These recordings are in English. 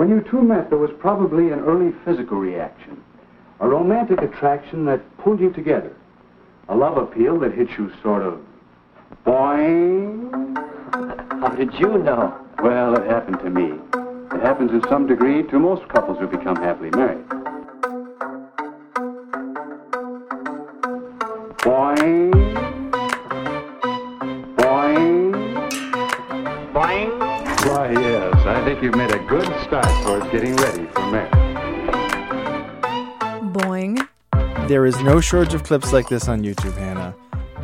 When you two met, there was probably an early physical reaction, a romantic attraction that pulled you together, a love appeal that hit you sort of boing. How did you know? Well, it happened to me. It happens in some degree to most couples who become happily married. Boing. Boing. Boing. Why, yes, I think you've made a start towards getting ready for marriage. Boing. There is no shortage of clips like this on YouTube, Hannah.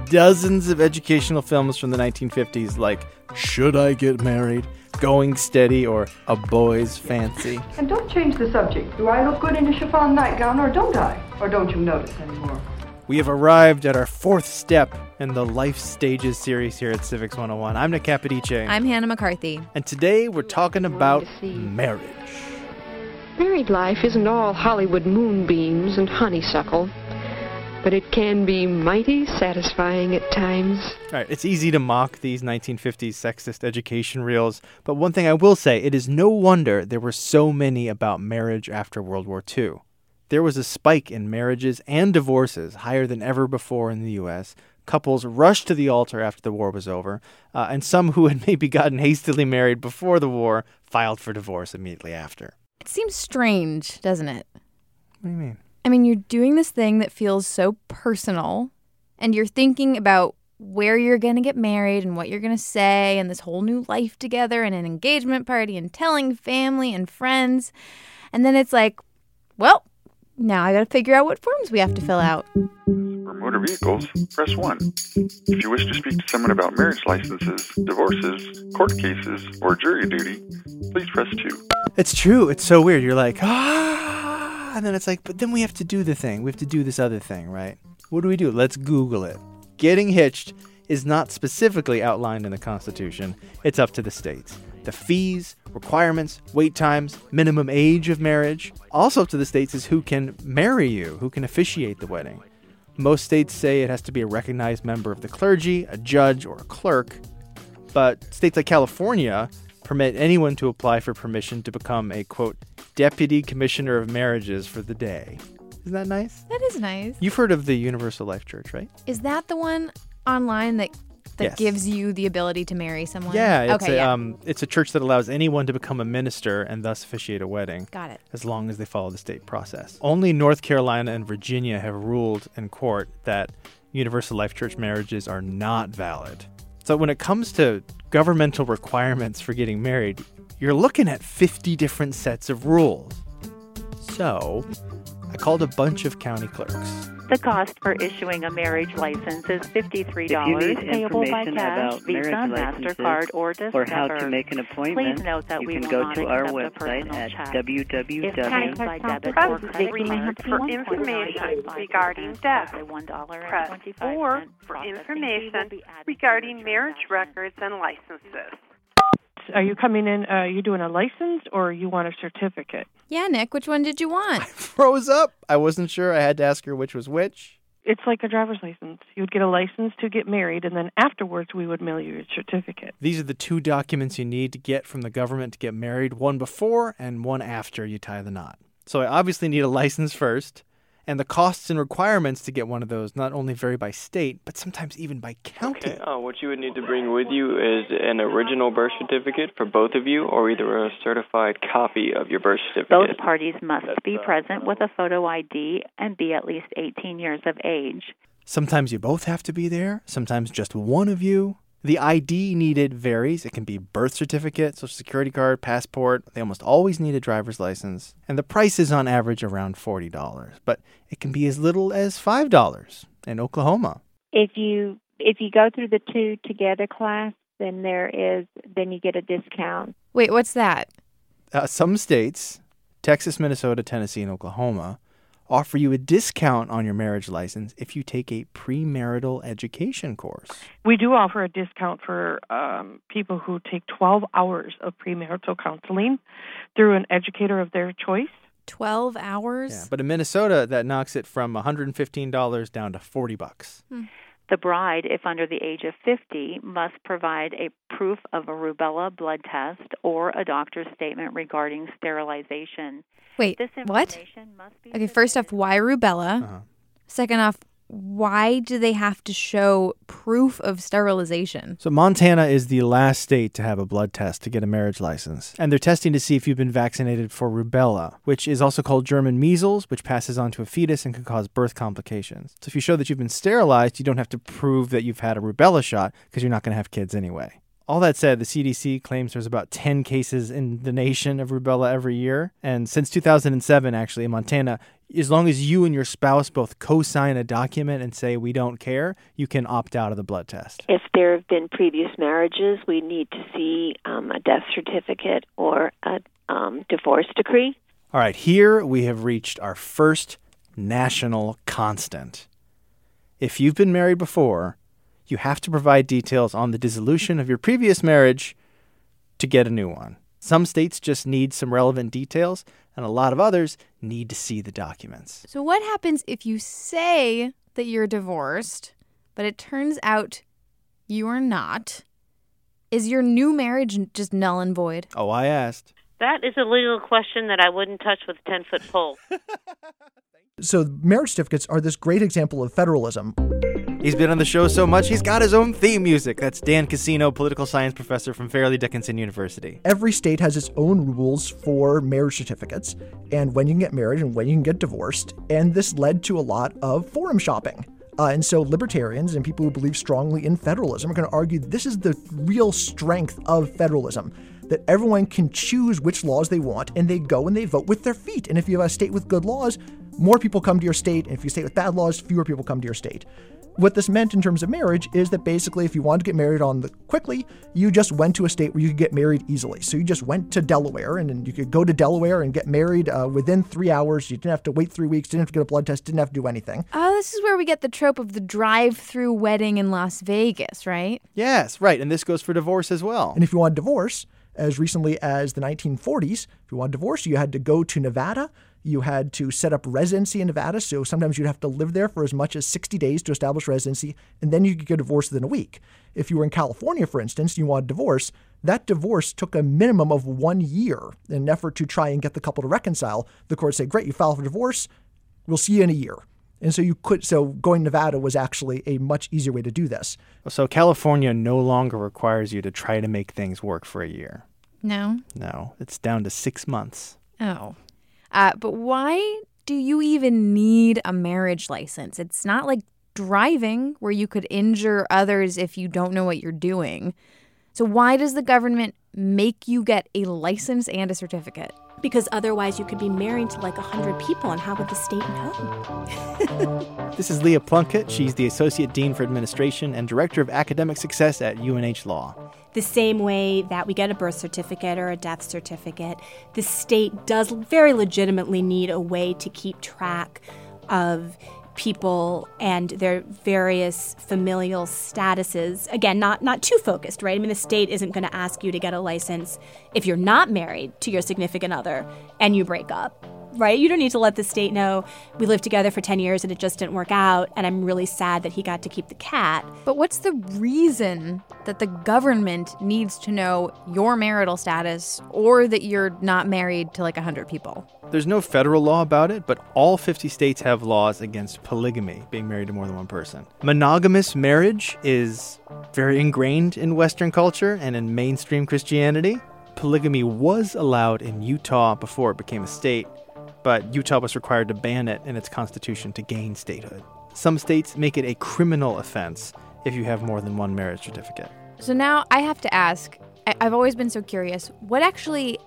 Dozens of educational films from the 1950s, like Should I Get Married? Going Steady, or A Boy's Fancy. And don't change the subject. Do I look good in a chiffon nightgown or don't I? Or don't you notice anymore? We have arrived at our fourth step in the Life Stages series here at Civics 101. I'm Nick Capodice. I'm Hannah McCarthy. and today we're talking about marriage. Married life isn't all Hollywood moonbeams and honeysuckle, but it can be mighty satisfying at times. All right, it's easy to mock these 1950s sexist education reels, but one thing I will say, it is no wonder there were so many about marriage after World War II. There was a spike in marriages and divorces higher than ever before in the U.S. Couples rushed to the altar after the war was over, uh, and some who had maybe gotten hastily married before the war filed for divorce immediately after. It seems strange, doesn't it? What do you mean? I mean, you're doing this thing that feels so personal, and you're thinking about where you're going to get married and what you're going to say, and this whole new life together, and an engagement party, and telling family and friends. And then it's like, well, now I got to figure out what forms we have to fill out. For motor vehicles, press 1. If you wish to speak to someone about marriage licenses, divorces, court cases, or jury duty, please press 2. It's true. It's so weird. You're like, ah, and then it's like, but then we have to do the thing. We have to do this other thing, right? What do we do? Let's Google it. Getting hitched is not specifically outlined in the Constitution. It's up to the states. The fees, requirements, wait times, minimum age of marriage. Also up to the states is who can marry you, who can officiate the wedding. Most states say it has to be a recognized member of the clergy, a judge, or a clerk. But states like California permit anyone to apply for permission to become a quote deputy commissioner of marriages for the day. Isn't that nice? That is nice. You've heard of the Universal Life Church, right? Is that the one online that that Yes. gives you the ability to marry someone? Yeah, it's okay, a yeah. um, it's a church that allows anyone to become a minister and thus officiate a wedding. Got it. As long as they follow the state process. Only North Carolina and Virginia have ruled in court that Universal Life Church marriages are not valid. So when it comes to governmental requirements for getting married, you're looking at 50 different sets of rules. So, I called a bunch of county clerks. The cost for issuing a marriage license is $53, If payable by cash, Visa, MasterCard, or Discover. or how to make an appointment, Please note that you we can go not to our accept website personal at check. If paid by debit Press or credit three card, for information point regarding death. plus $1.25 Press 4 for processing fee will information be added to regarding marriage records and licenses. Are you coming in? Uh, you doing a license or you want a certificate? Yeah, Nick, which one did you want? I froze up. I wasn't sure. I had to ask her which was which. It's like a driver's license. You would get a license to get married, and then afterwards we would mail you a certificate. These are the two documents you need to get from the government to get married one before and one after you tie the knot. So I obviously need a license first, and the costs and requirements to get one of those not only vary by state, but sometimes even by county. Okay, uh, what you would need to bring with you is an original birth certificate for both of you, or either a certified copy of your birth certificate. Both parties must be present with a photo ID and be at least 18 years of age. Sometimes you both have to be there, sometimes just one of you. The ID needed varies. It can be birth certificate, social security card, passport. They almost always need a driver's license. And the price is on average around $40, but it can be as little as $5 in Oklahoma. if you if you go through the two together class, then there is then you get a discount. Wait, what's that? Uh, some states, Texas, Minnesota, Tennessee, and Oklahoma, offer you a discount on your marriage license if you take a premarital education course. We do offer a discount for um, people who take 12 hours of premarital counseling through an educator of their choice. 12 hours? Yeah, but in Minnesota, that knocks it from $115 down to 40 bucks. The bride, if under the age of 50, must provide a proof of a rubella blood test or a doctor's statement regarding sterilization. Wait, This what? must be Okay, first off, why rubella? Uh-huh. Second off, why do they have to show proof of sterilization? So Montana is the last state to have a blood test to get a marriage license. And they're testing to see if you've been vaccinated for rubella, which is also called German measles, which passes on to a fetus and can cause birth complications. So if you show that you've been sterilized, you don't have to prove that you've had a rubella shot because you're not going to have kids anyway. All that said, the CDC claims there's about 10 cases in the nation of rubella every year. And since 2007, actually, in Montana, as long as you and your spouse both co sign a document and say, we don't care, you can opt out of the blood test. If there have been previous marriages, we need to see um, a death certificate or a um, divorce decree. All right, here we have reached our first national constant. If you've been married before, you have to provide details on the dissolution of your previous marriage to get a new one. Some states just need some relevant details, and a lot of others need to see the documents. So, what happens if you say that you're divorced, but it turns out you are not? Is your new marriage just null and void? Oh, I asked. That is a legal question that I wouldn't touch with a 10 foot pole. So, marriage certificates are this great example of federalism. He's been on the show so much, he's got his own theme music. That's Dan Cassino, political science professor from Fairleigh Dickinson University. Every state has its own rules for marriage certificates and when you can get married and when you can get divorced. And this led to a lot of forum shopping. Uh, and so libertarians and people who believe strongly in federalism are going to argue this is the real strength of federalism that everyone can choose which laws they want and they go and they vote with their feet. And if you have a state with good laws, more people come to your state. And if you state with bad laws, fewer people come to your state. What this meant in terms of marriage is that basically, if you wanted to get married on the quickly, you just went to a state where you could get married easily. So you just went to Delaware, and then you could go to Delaware and get married uh, within three hours. You didn't have to wait three weeks, didn't have to get a blood test, didn't have to do anything. Oh, this is where we get the trope of the drive through wedding in Las Vegas, right? Yes, right. And this goes for divorce as well. And if you want divorce, as recently as the 1940s, if you want divorce, you had to go to Nevada. You had to set up residency in Nevada. So sometimes you'd have to live there for as much as 60 days to establish residency, and then you could get divorced within a week. If you were in California, for instance, you wanted divorce, that divorce took a minimum of one year in an effort to try and get the couple to reconcile. The court said, Great, you filed for divorce. We'll see you in a year. And so you could so going to Nevada was actually a much easier way to do this. So California no longer requires you to try to make things work for a year. No. No, it's down to six months. Oh. Uh, but why do you even need a marriage license? It's not like driving where you could injure others if you don't know what you're doing. So, why does the government make you get a license and a certificate? Because otherwise, you could be married to like 100 people, and how would the state know? This is Leah Plunkett. She's the Associate Dean for Administration and Director of Academic Success at UNH Law. The same way that we get a birth certificate or a death certificate, the state does very legitimately need a way to keep track of people and their various familial statuses. Again, not not too focused, right? I mean, the state isn't going to ask you to get a license if you're not married to your significant other and you break up. Right? You don't need to let the state know we lived together for 10 years and it just didn't work out and I'm really sad that he got to keep the cat. But what's the reason that the government needs to know your marital status or that you're not married to like 100 people? There's no federal law about it, but all 50 states have laws against polygamy, being married to more than one person. Monogamous marriage is very ingrained in Western culture and in mainstream Christianity. Polygamy was allowed in Utah before it became a state, but Utah was required to ban it in its constitution to gain statehood. Some states make it a criminal offense if you have more than one marriage certificate. So now I have to ask I- I've always been so curious what actually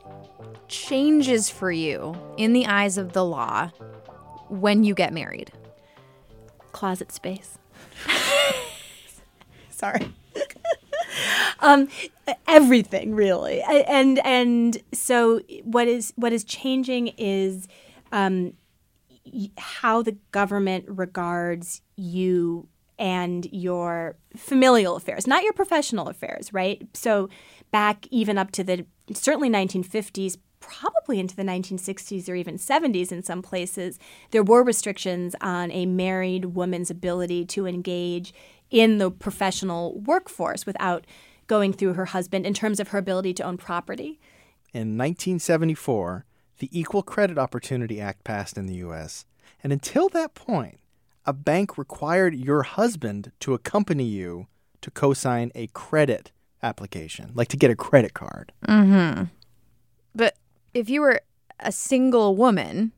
changes for you in the eyes of the law when you get married? Closet space. Sorry. um, everything really, and and so what is what is changing is um, how the government regards you and your familial affairs, not your professional affairs, right? So back even up to the certainly 1950s, probably into the 1960s or even 70s in some places, there were restrictions on a married woman's ability to engage in the professional workforce without going through her husband in terms of her ability to own property. In 1974, the Equal Credit Opportunity Act passed in the U.S., and until that point, a bank required your husband to accompany you to co sign a credit application, like to get a credit card. Mm-hmm. But if you were a single woman,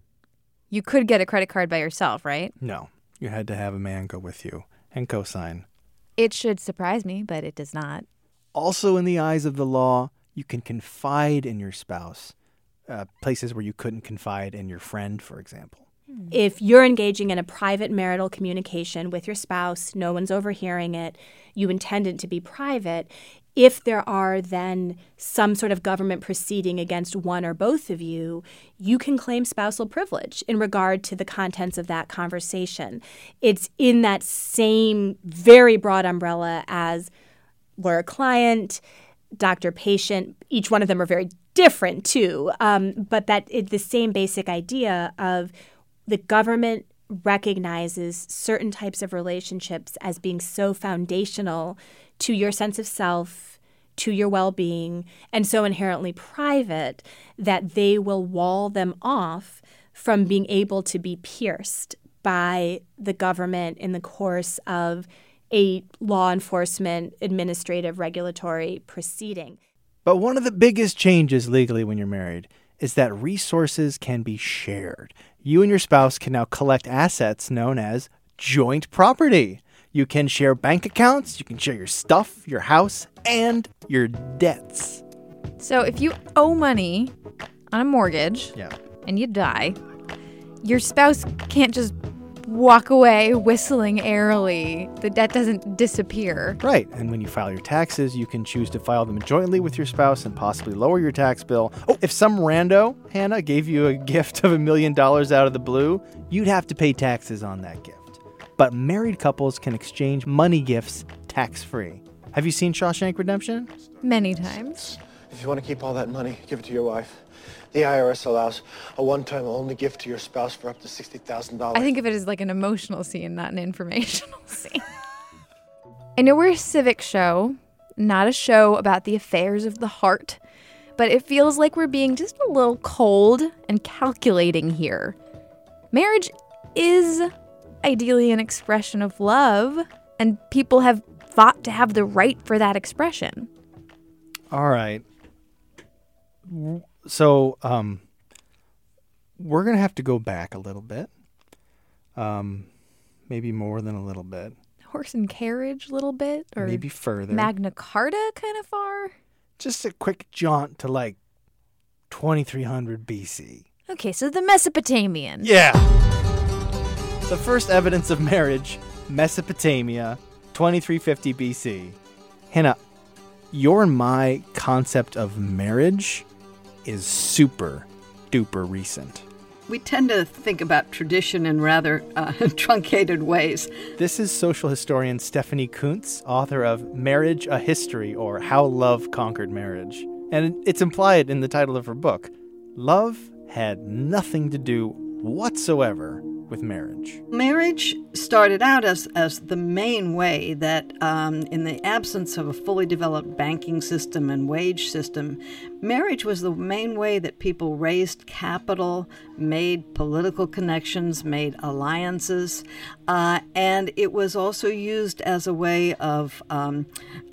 you could get a credit card by yourself, right? No, you had to have a man go with you and co sign. It should surprise me, but it does not. Also, in the eyes of the law, you can confide in your spouse, uh, places where you couldn't confide in your friend, for example. If you're engaging in a private marital communication with your spouse, no one's overhearing it, you intend it to be private. If there are then some sort of government proceeding against one or both of you, you can claim spousal privilege in regard to the contents of that conversation. It's in that same very broad umbrella as lawyer client, doctor patient. Each one of them are very different too, um, but that it, the same basic idea of the government recognizes certain types of relationships as being so foundational to your sense of self, to your well being, and so inherently private that they will wall them off from being able to be pierced by the government in the course of a law enforcement, administrative, regulatory proceeding. But one of the biggest changes legally when you're married is that resources can be shared. You and your spouse can now collect assets known as joint property. You can share bank accounts, you can share your stuff, your house, and your debts. So if you owe money on a mortgage Yeah. and you die, your spouse can't just walk away whistling airily. The debt doesn't disappear. Right. And when you file your taxes, you can choose to file them jointly with your spouse and possibly lower your tax bill. Oh, if some rando, Hannah, gave you a gift of a million dollars out of the blue, you'd have to pay taxes on that gift. But married couples can exchange money gifts tax free. Have you seen Shawshank Redemption? Many times. If you want to keep all that money, give it to your wife. The IRS allows a one-time only gift to your spouse for up to $60,000. I think of it as like an emotional scene, not an informational scene. I know we're a civic show, not a show about the affairs of the heart, but it feels like we're being just a little cold and calculating here. Marriage is ideally an expression of love, and people have fought to have the right for that expression. All right. So, um, we're going to have to go back a little bit. Um, maybe more than a little bit. Horse and carriage, a little bit, or Maybe further. Magna Carta, kind of far. Just a quick jaunt to like 2300 BC. Okay, so the Mesopotamian. Yeah. The first evidence of marriage, Mesopotamia, 2350 BC. Hannah, your and my concept of marriage is super duper recent. We tend to think about tradition in rather uh, truncated ways. This is social historian Stephanie Coontz, author of Marriage a History or How Love Conquered Marriage. And it's implied in the title of her book. Love had nothing to do whatsoever with marriage. Marriage started out as, as the main way that, um, in the absence of a fully developed banking system and wage system, marriage was the main way that people raised capital, made political connections, made alliances, uh, and it was also used as a way of um,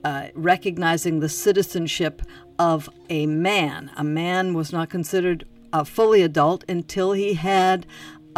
uh, recognizing the citizenship of a man. A man was not considered uh, fully adult until he had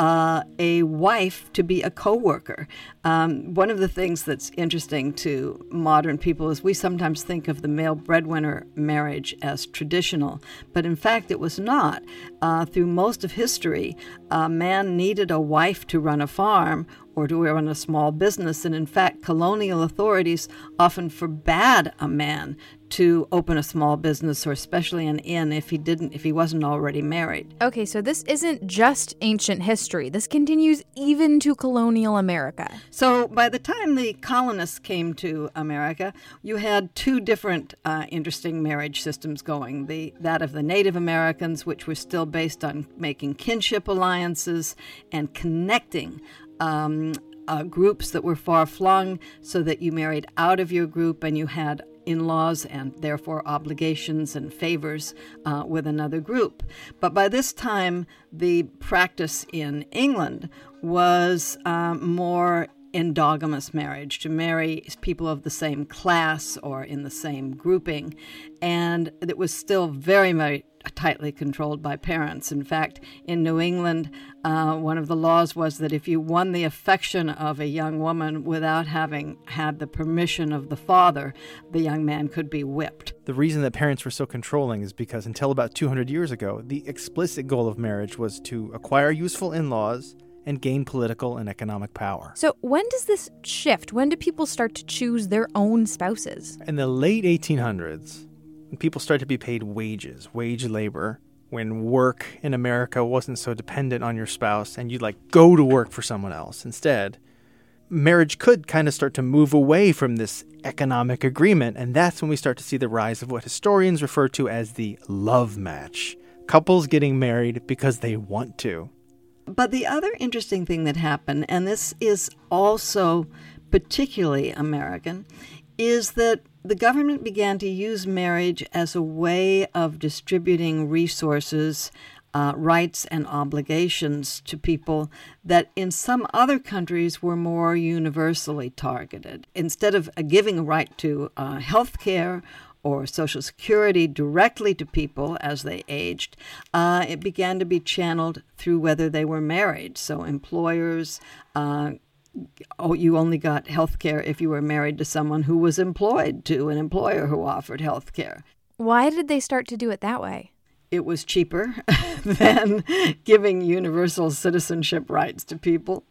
uh, a wife to be a co-worker. Um, one of the things that's interesting to modern people is we sometimes think of the male breadwinner marriage as traditional, but in fact it was not. Uh, through most of history, a man needed a wife to run a farm or to run a small business, and in fact, colonial authorities often forbade a man to open a small business or especially an inn if he didn't if he wasn't already married. Okay, so this isn't just ancient history. This continues even to colonial America. So by the time the colonists came to America, you had two different uh, interesting marriage systems going. The that of the Native Americans, which were still based on making kinship alliances and connecting um, uh, groups that were far flung so that you married out of your group and you had in laws and therefore obligations and favors uh, with another group. But by this time, the practice in England was um, more endogamous marriage, to marry people of the same class or in the same grouping. And it was still very, very tightly controlled by parents. In fact, in New England, uh, one of the laws was that if you won the affection of a young woman without having had the permission of the father, the young man could be whipped. The reason that parents were so controlling is because until about 200 years ago, the explicit goal of marriage was to acquire useful in laws and gain political and economic power. So, when does this shift? When do people start to choose their own spouses? In the late 1800s, when people started to be paid wages, wage labor, when work in America wasn't so dependent on your spouse and you'd like go to work for someone else instead, marriage could kind of start to move away from this economic agreement. And that's when we start to see the rise of what historians refer to as the love match couples getting married because they want to. But the other interesting thing that happened, and this is also particularly American, is that the government began to use marriage as a way of distributing resources, uh, rights, and obligations to people that in some other countries were more universally targeted. Instead of uh, giving a right to uh, health care or Social Security directly to people as they aged, uh, it began to be channeled through whether they were married. So employers, uh, oh, you only got health care if you were married to someone who was employed to an employer who offered health care. Why did they start to do it that way? It was cheaper than giving universal citizenship rights to people.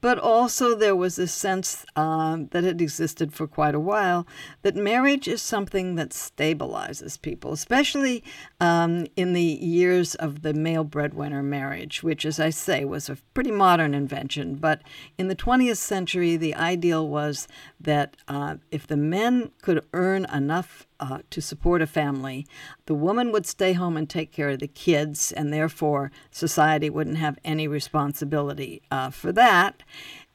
But also, there was a sense uh, that had existed for quite a while that marriage is something that stabilizes people, especially um, in the years of the male breadwinner marriage, which, as I say, was a pretty modern invention. But in the 20th century, the ideal was that uh, if the men could earn enough uh, to support a family, the woman would stay home and take care of the kids, and therefore society wouldn't have any responsibility uh, for that.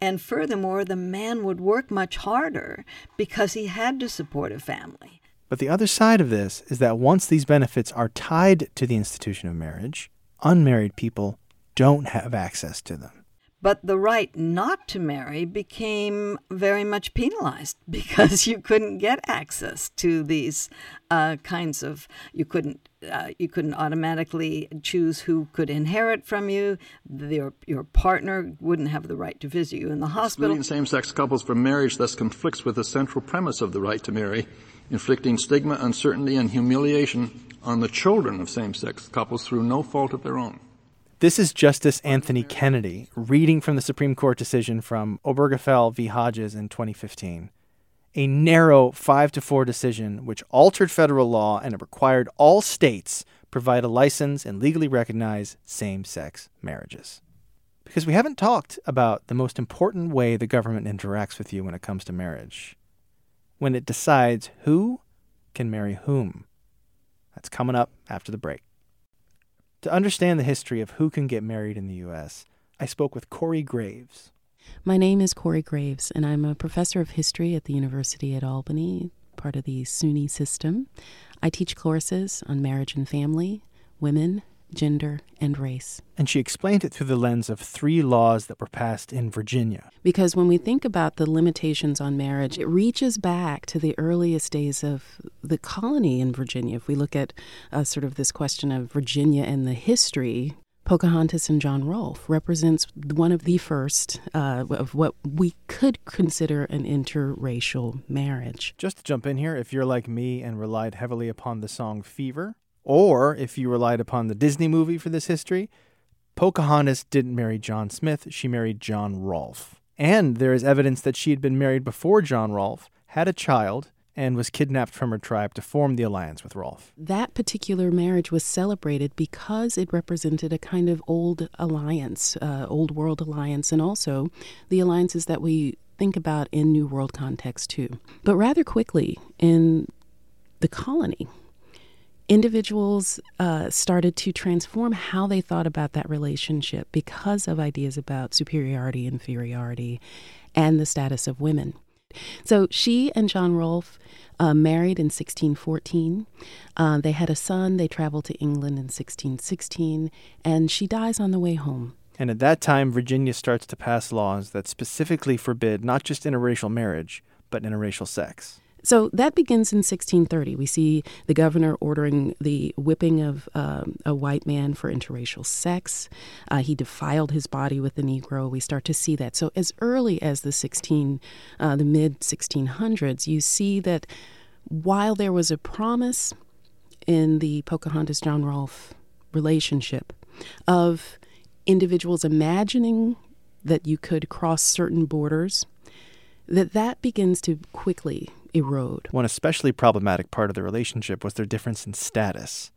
And furthermore, the man would work much harder because he had to support a family. But the other side of this is that once these benefits are tied to the institution of marriage, unmarried people don't have access to them. But the right not to marry became very much penalized because you couldn't get access to these uh, kinds of you couldn't uh, you couldn't automatically choose who could inherit from you. Your your partner wouldn't have the right to visit you in the hospital. Excluding same-sex couples from marriage thus conflicts with the central premise of the right to marry, inflicting stigma, uncertainty, and humiliation on the children of same-sex couples through no fault of their own. This is Justice Anthony Kennedy reading from the Supreme Court decision from Obergefell v. Hodges in 2015. A narrow 5 to 4 decision which altered federal law and it required all states provide a license and legally recognize same sex marriages. Because we haven't talked about the most important way the government interacts with you when it comes to marriage when it decides who can marry whom. That's coming up after the break. To understand the history of who can get married in the U.S., I spoke with Kori Graves. My name is Kori Graves, and I'm a professor of history at the University at Albany, part of the SUNY system. I teach courses on marriage and family, women, gender, and race. And she explained it through the lens of three laws that were passed in Virginia. Because when we think about the limitations on marriage, it reaches back to the earliest days of the colony in Virginia. If we look at uh, sort of this question of Virginia and the history, Pocahontas and John Rolfe represents one of the first uh, of what we could consider an interracial marriage. Just to jump in here, if you're like me and relied heavily upon the song Fever, or if you relied upon the Disney movie for this history, Pocahontas didn't marry John Smith, she married John Rolfe. And there is evidence that she had been married before John Rolfe, had a child, and was kidnapped from her tribe to form the alliance with Rolfe. That particular marriage was celebrated because it represented a kind of old alliance, uh, old world alliance, and also the alliances that we think about in New World context too. But rather quickly, in the colony, individuals uh, started to transform how they thought about that relationship because of ideas about superiority, inferiority, and the status of women. So she and John Rolfe uh, married in 1614. Uh, they had a son. They traveled to England in 1616, and she dies on the way home. And at that time, Virginia starts to pass laws that specifically forbid not just interracial marriage, but interracial sex. So that begins in 1630. We see the governor ordering the whipping of um, a white man for interracial sex. Uh, he defiled his body with the Negro. We start to see that. So as early as the 16, uh, the mid 1600s, you see that while there was a promise in the Pocahontas John Rolfe relationship of individuals imagining that you could cross certain borders, that that begins to quickly erode. One especially problematic part of the relationship was their difference in status.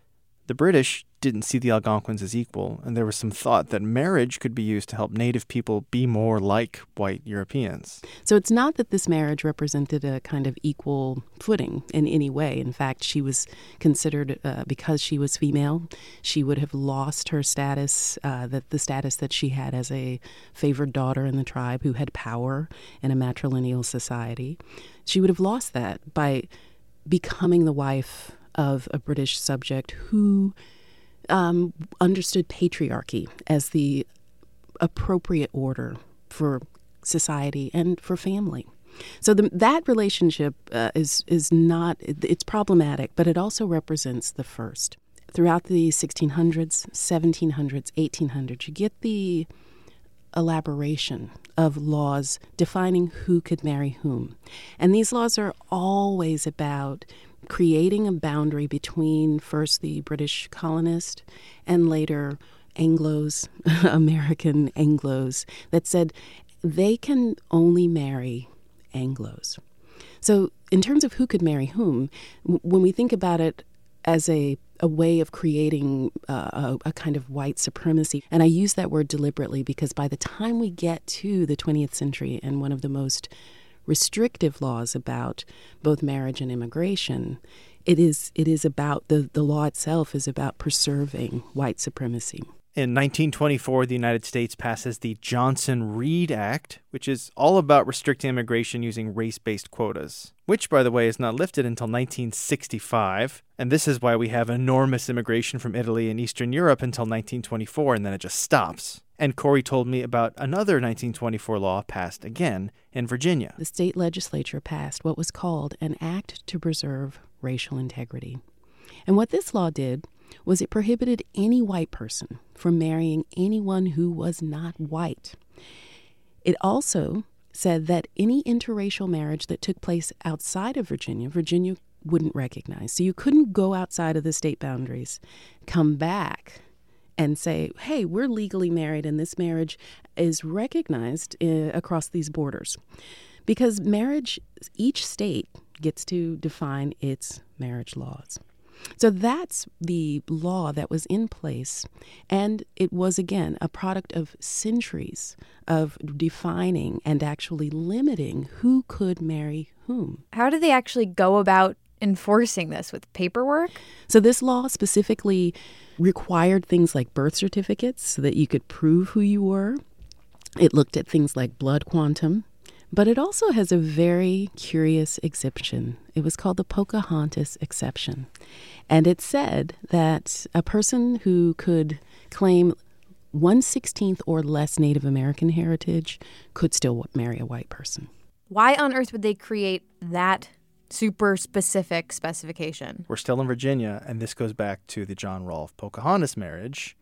The British didn't see the Algonquins as equal, and there was some thought that marriage could be used to help native people be more like white Europeans. So it's not that this marriage represented a kind of equal footing in any way. In fact, she was considered, uh, because she was female, she would have lost her status, uh, that the status that she had as a favored daughter in the tribe who had power in a matrilineal society. She would have lost that by becoming the wife of a British subject who um, understood patriarchy as the appropriate order for society and for family. So the, that relationship uh, is is not it's problematic, but it also represents the first. Throughout the 1600s, 1700s, 1800s, you get the elaboration of laws defining who could marry whom. And these laws are always about creating a boundary between first the British colonist and later Anglos, American Anglos, that said they can only marry Anglos. So, in terms of who could marry whom, when we think about it as a, a way of creating uh, a, a, kind of white supremacy. And I use that word deliberately because by the time we get to the 20th century and one of the most restrictive laws about both marriage and immigration, it is it is about the, the law itself is about preserving white supremacy. In 1924, the United States passes the Johnson Reed Act, which is all about restricting immigration using race based quotas, which, by the way, is not lifted until 1965. And this is why we have enormous immigration from Italy and Eastern Europe until 1924, and then it just stops. And Kori told me about another 1924 law passed again in Virginia. The state legislature passed what was called an Act to Preserve Racial Integrity. And what this law did was it prohibited any white person from marrying anyone who was not white. It also said that any interracial marriage that took place outside of Virginia, Virginia wouldn't recognize. So you couldn't go outside of the state boundaries, come back, and say, hey, we're legally married and this marriage is recognized uh, across these borders. Because marriage, each state gets to define its marriage laws. So that's the law that was in place. And it was, again, a product of centuries of defining and actually limiting who could marry whom. How did they actually go about enforcing this with paperwork? So, this law specifically required things like birth certificates so that you could prove who you were. It looked at things like blood quantum, but it also has a very curious exception. It was called the Pocahontas exception. And it said that a person who could claim 116th or less Native American heritage could still marry a white person. Why on earth would they create that super specific specification? We're still in Virginia, and this goes back to the John Rolfe Pocahontas marriage.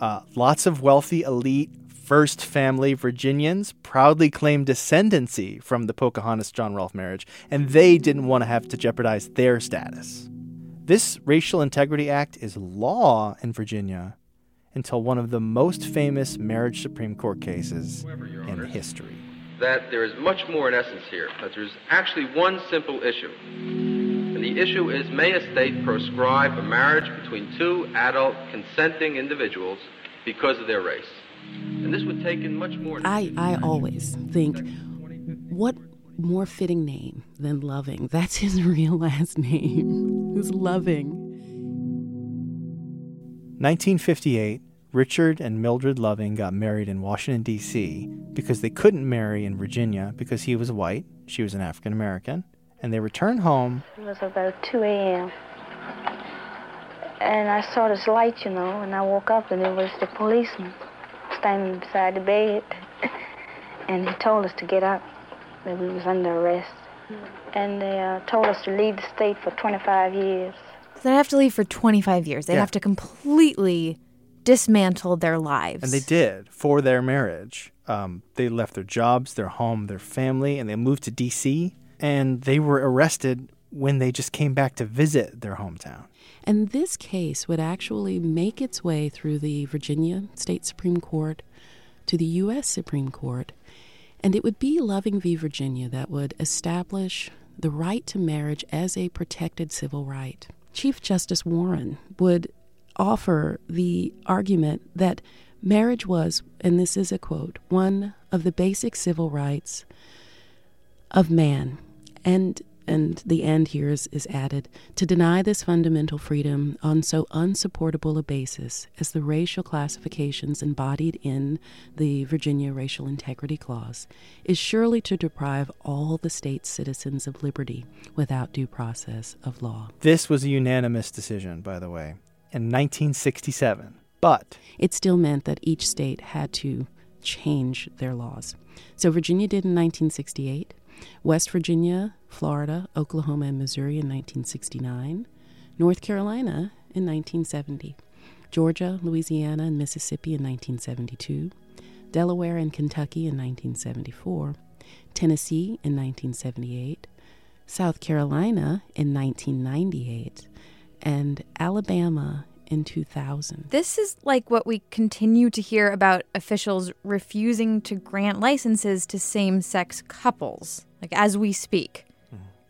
Uh, lots of wealthy, elite, first family Virginians proudly claimed descendancy from the Pocahontas John Rolfe marriage, and they didn't want to have to jeopardize their status. This Racial Integrity Act is law in Virginia until one of the most famous marriage Supreme Court cases in history. That there is much more in essence here, that there's actually one simple issue. And the issue is may a state proscribe a marriage between two adult consenting individuals because of their race? And this would take in much more. I, I always think what more fitting name than Loving? That's his real last name. Who's Loving? 1958, Richard and Mildred Loving got married in Washington, D.C. because they couldn't marry in Virginia because he was white, she was an African American, and they returned home. It was about 2 a.m. And I saw this light, you know, and I woke up and it was the policeman standing beside the bed. and he told us to get up, that we was under arrest. And they uh, told us to leave the state for 25 years. So they have to leave for 25 years. They Yeah. have to completely dismantle their lives. And they did for their marriage. Um, they left their jobs, their home, their family, and they moved to D.C. And they were arrested when they just came back to visit their hometown. And this case would actually make its way through the Virginia State Supreme Court to the U.S. Supreme Court. And it would be Loving v. Virginia that would establish the right to marriage as a protected civil right. Chief Justice Warren would offer the argument that marriage was, and this is a quote, one of the basic civil rights of man. And and the end here is, is added to deny this fundamental freedom on so unsupportable a basis as the racial classifications embodied in the Virginia Racial Integrity Clause is surely to deprive all the state's citizens of liberty without due process of law. This was a unanimous decision, by the way, in 1967. But It still meant that each state had to change their laws. So Virginia did in 1968, West Virginia, Florida, Oklahoma, and Missouri in 1969, North Carolina in 1970, Georgia, Louisiana, and Mississippi in 1972, Delaware and Kentucky in 1974, Tennessee in 1978, South Carolina in 1998, and Alabama in 2000. This is like what we continue to hear about officials refusing to grant licenses to same sex couples, like as we speak.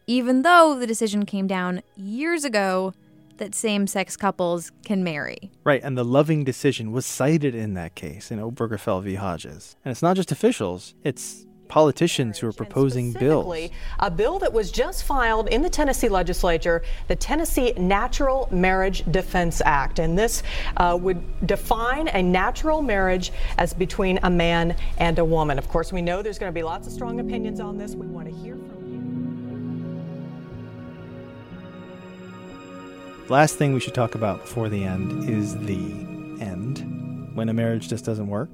Even though the decision came down years ago that same sex couples can marry. Right, and the Loving decision was cited in that case in Obergefell v. Hodges. And it's not just officials, it's politicians who are proposing bills. Specifically, a bill that was just filed in the Tennessee legislature, the Tennessee Natural Marriage Defense Act. And this uh, would define a natural marriage as between a man and a woman. Of course, we know there's going to be lots of strong opinions on this. We want to hear from Last thing we should talk about before the end is the end, when a marriage just doesn't work.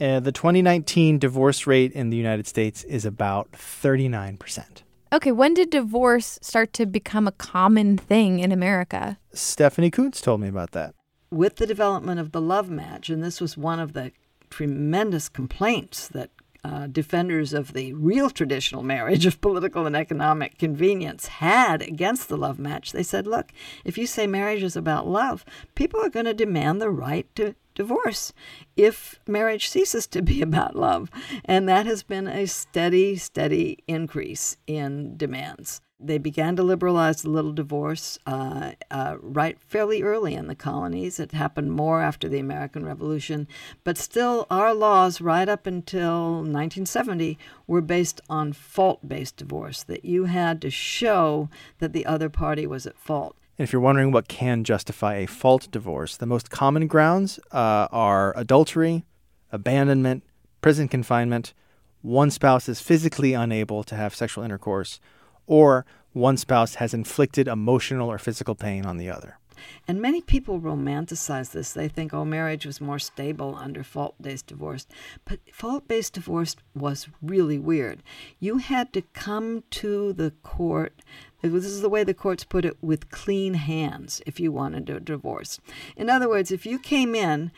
Uh, the 2019 divorce rate in the United States is about 39%. Okay, when did divorce start to become a common thing in America? Stephanie Coontz told me about that. With the development of the love match, and this was one of the tremendous complaints that uh, defenders of the real traditional marriage of political and economic convenience had against the love match. They said, look, if you say marriage is about love, people are going to demand the right to divorce if marriage ceases to be about love. And that has been a steady, steady increase in demands. They began to liberalize the little divorce uh, uh, right fairly early in the colonies. It happened more after the American Revolution, but still, our laws right up until 1970 were based on fault-based divorce. That you had to show that the other party was at fault. And if you're wondering what can justify a fault divorce, the most common grounds uh, are adultery, abandonment, prison confinement, one spouse is physically unable to have sexual intercourse, or one spouse has inflicted emotional or physical pain on the other. And many people romanticize this. They think, oh, marriage was more stable under fault based divorce. But fault based divorce was really weird. You had to come to the court. This is the way the courts put it with clean hands if you wanted a divorce. In other words, if you came in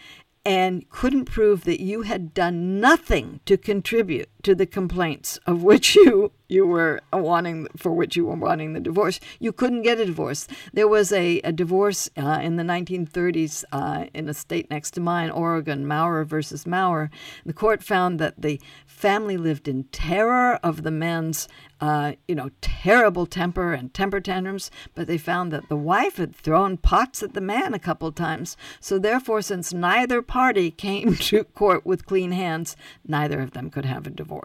and couldn't prove that you had done nothing to contribute to the complaints of which you you were wanting for which you were wanting the divorce. You couldn't get a divorce. There was a, a divorce uh, in the 1930s uh, in a state next to mine oregon maurer versus maurer. The court found that the family lived in terror of the men's uh, you know terrible temper and temper tantrums but they found that the wife had thrown pots at the man a couple times. So therefore since neither party came to court with clean hands neither of them could have a divorce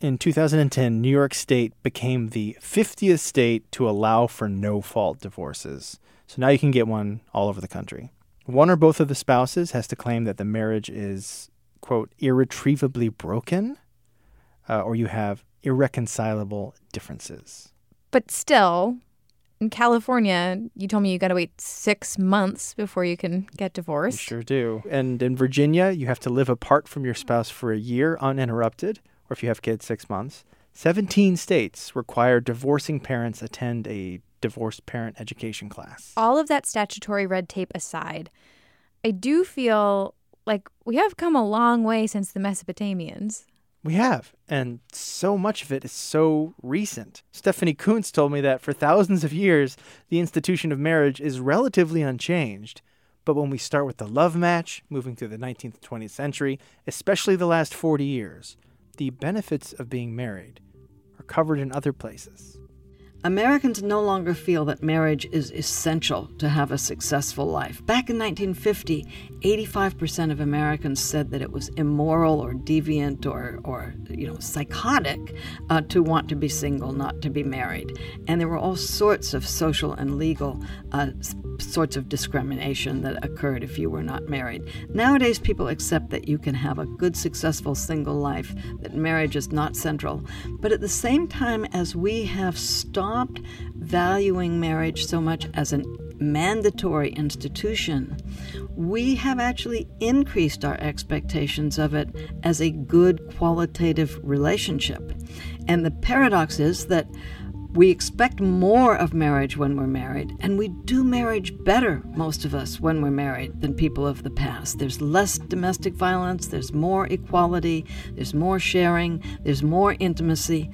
In 2010, New York State became the 50th state to allow for no fault divorces. So now you can get one all over the country. One or both of the spouses has to claim that the marriage is, quote, irretrievably broken, uh, or you have irreconcilable differences. But still, in California, you told me you got to wait six months before you can get You divorced. sure do. And in Virginia, you have to live apart from your spouse for a year uninterrupted, or if you have kids, six months. 17 states require divorcing parents attend a divorced parent education class. All of that statutory red tape aside, I do feel like we have come a long way since the Mesopotamians. We have, and so much of it is so recent. Stephanie Coontz told me that for thousands of years, the institution of marriage is relatively unchanged. But when we start with the love match, moving through the 19th, 20th century, especially the last 40 years, the benefits of being married are covered in other places. Americans no longer feel that marriage is essential to have a successful life. Back in 1950, 85% of Americans said that it was immoral or deviant or, or you know, psychotic uh, to want to be single, not to be married. And there were all sorts of social and legal uh, sorts of discrimination that occurred if you were not married. Nowadays, people accept that you can have a good, successful single life, that marriage is not central. But at the same time, as we have stopped valuing marriage so much as an mandatory institution, we have actually increased our expectations of it as a good qualitative relationship. And the paradox is that we expect more of marriage when we're married, and we do marriage better, most of us, when we're married than people of the past. There's less domestic violence, there's more equality, there's more sharing, there's more intimacy,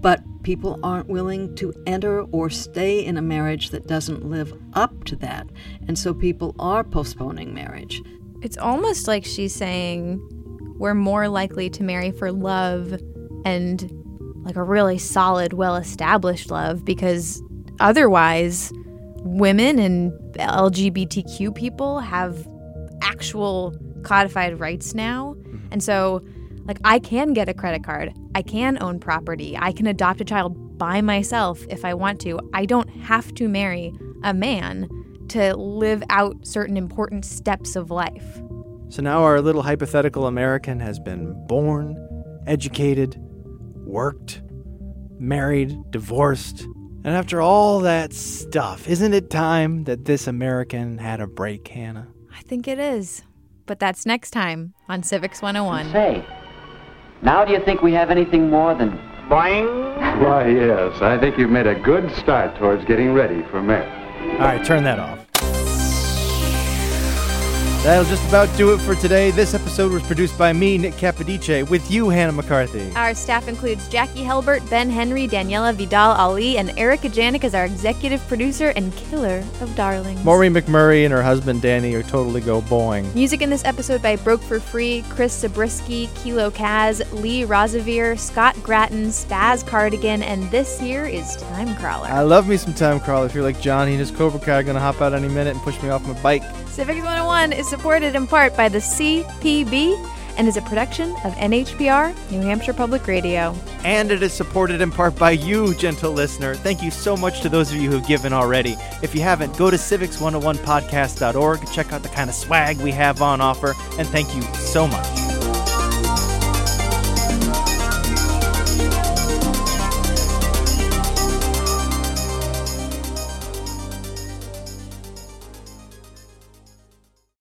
but people aren't willing to enter or stay in a marriage that doesn't live up to that. And so people are postponing marriage. It's almost like she's saying we're more likely to marry for love and like a really solid, well established love because otherwise, women and LGBTQ people have actual codified rights now. Mm-hmm. And so, like, I can get a credit card, I can own property, I can adopt a child by myself if I want to. I don't have to marry a man to live out certain important steps of life. So now our little hypothetical American has been born, educated, worked, married, divorced. And after all that stuff, isn't it time that this American had a break, Hannah? I think it is. But that's next time on Civics 101. Say, now do you think we have anything more than boing? Why, yes. I think you've made a good start towards getting ready for marriage. All right, turn that off. That'll just about do it for today. This episode was produced by me, Nick Capodice, with you, Hannah McCarthy. Our staff includes Jacqui Helbert, Ben Henry, Daniela Vidal Allee, and Erika Janik as our executive producer and killer of darlings. Maureen McMurray and her husband Danny are totally go boing. Music in this episode by Broke for Free, Chris Zabriskie, Kilo Kaz, Lee Rosevere, Scott Gratton, Spaz Cardigan, and this here is Time Crawler. I love me some time Crawler. If you're like Johnny and his Cobra Kai, gonna hop out any minute and push me off my bike. Civics 101 is supported in part by the CPB and is a production of NHPR, New Hampshire Public Radio. And it is supported in part by you, gentle listener. Thank you so much to those of you who've given already. If you haven't, go to civics101podcast.org, check out the kind of swag we have on offer, and thank you so much.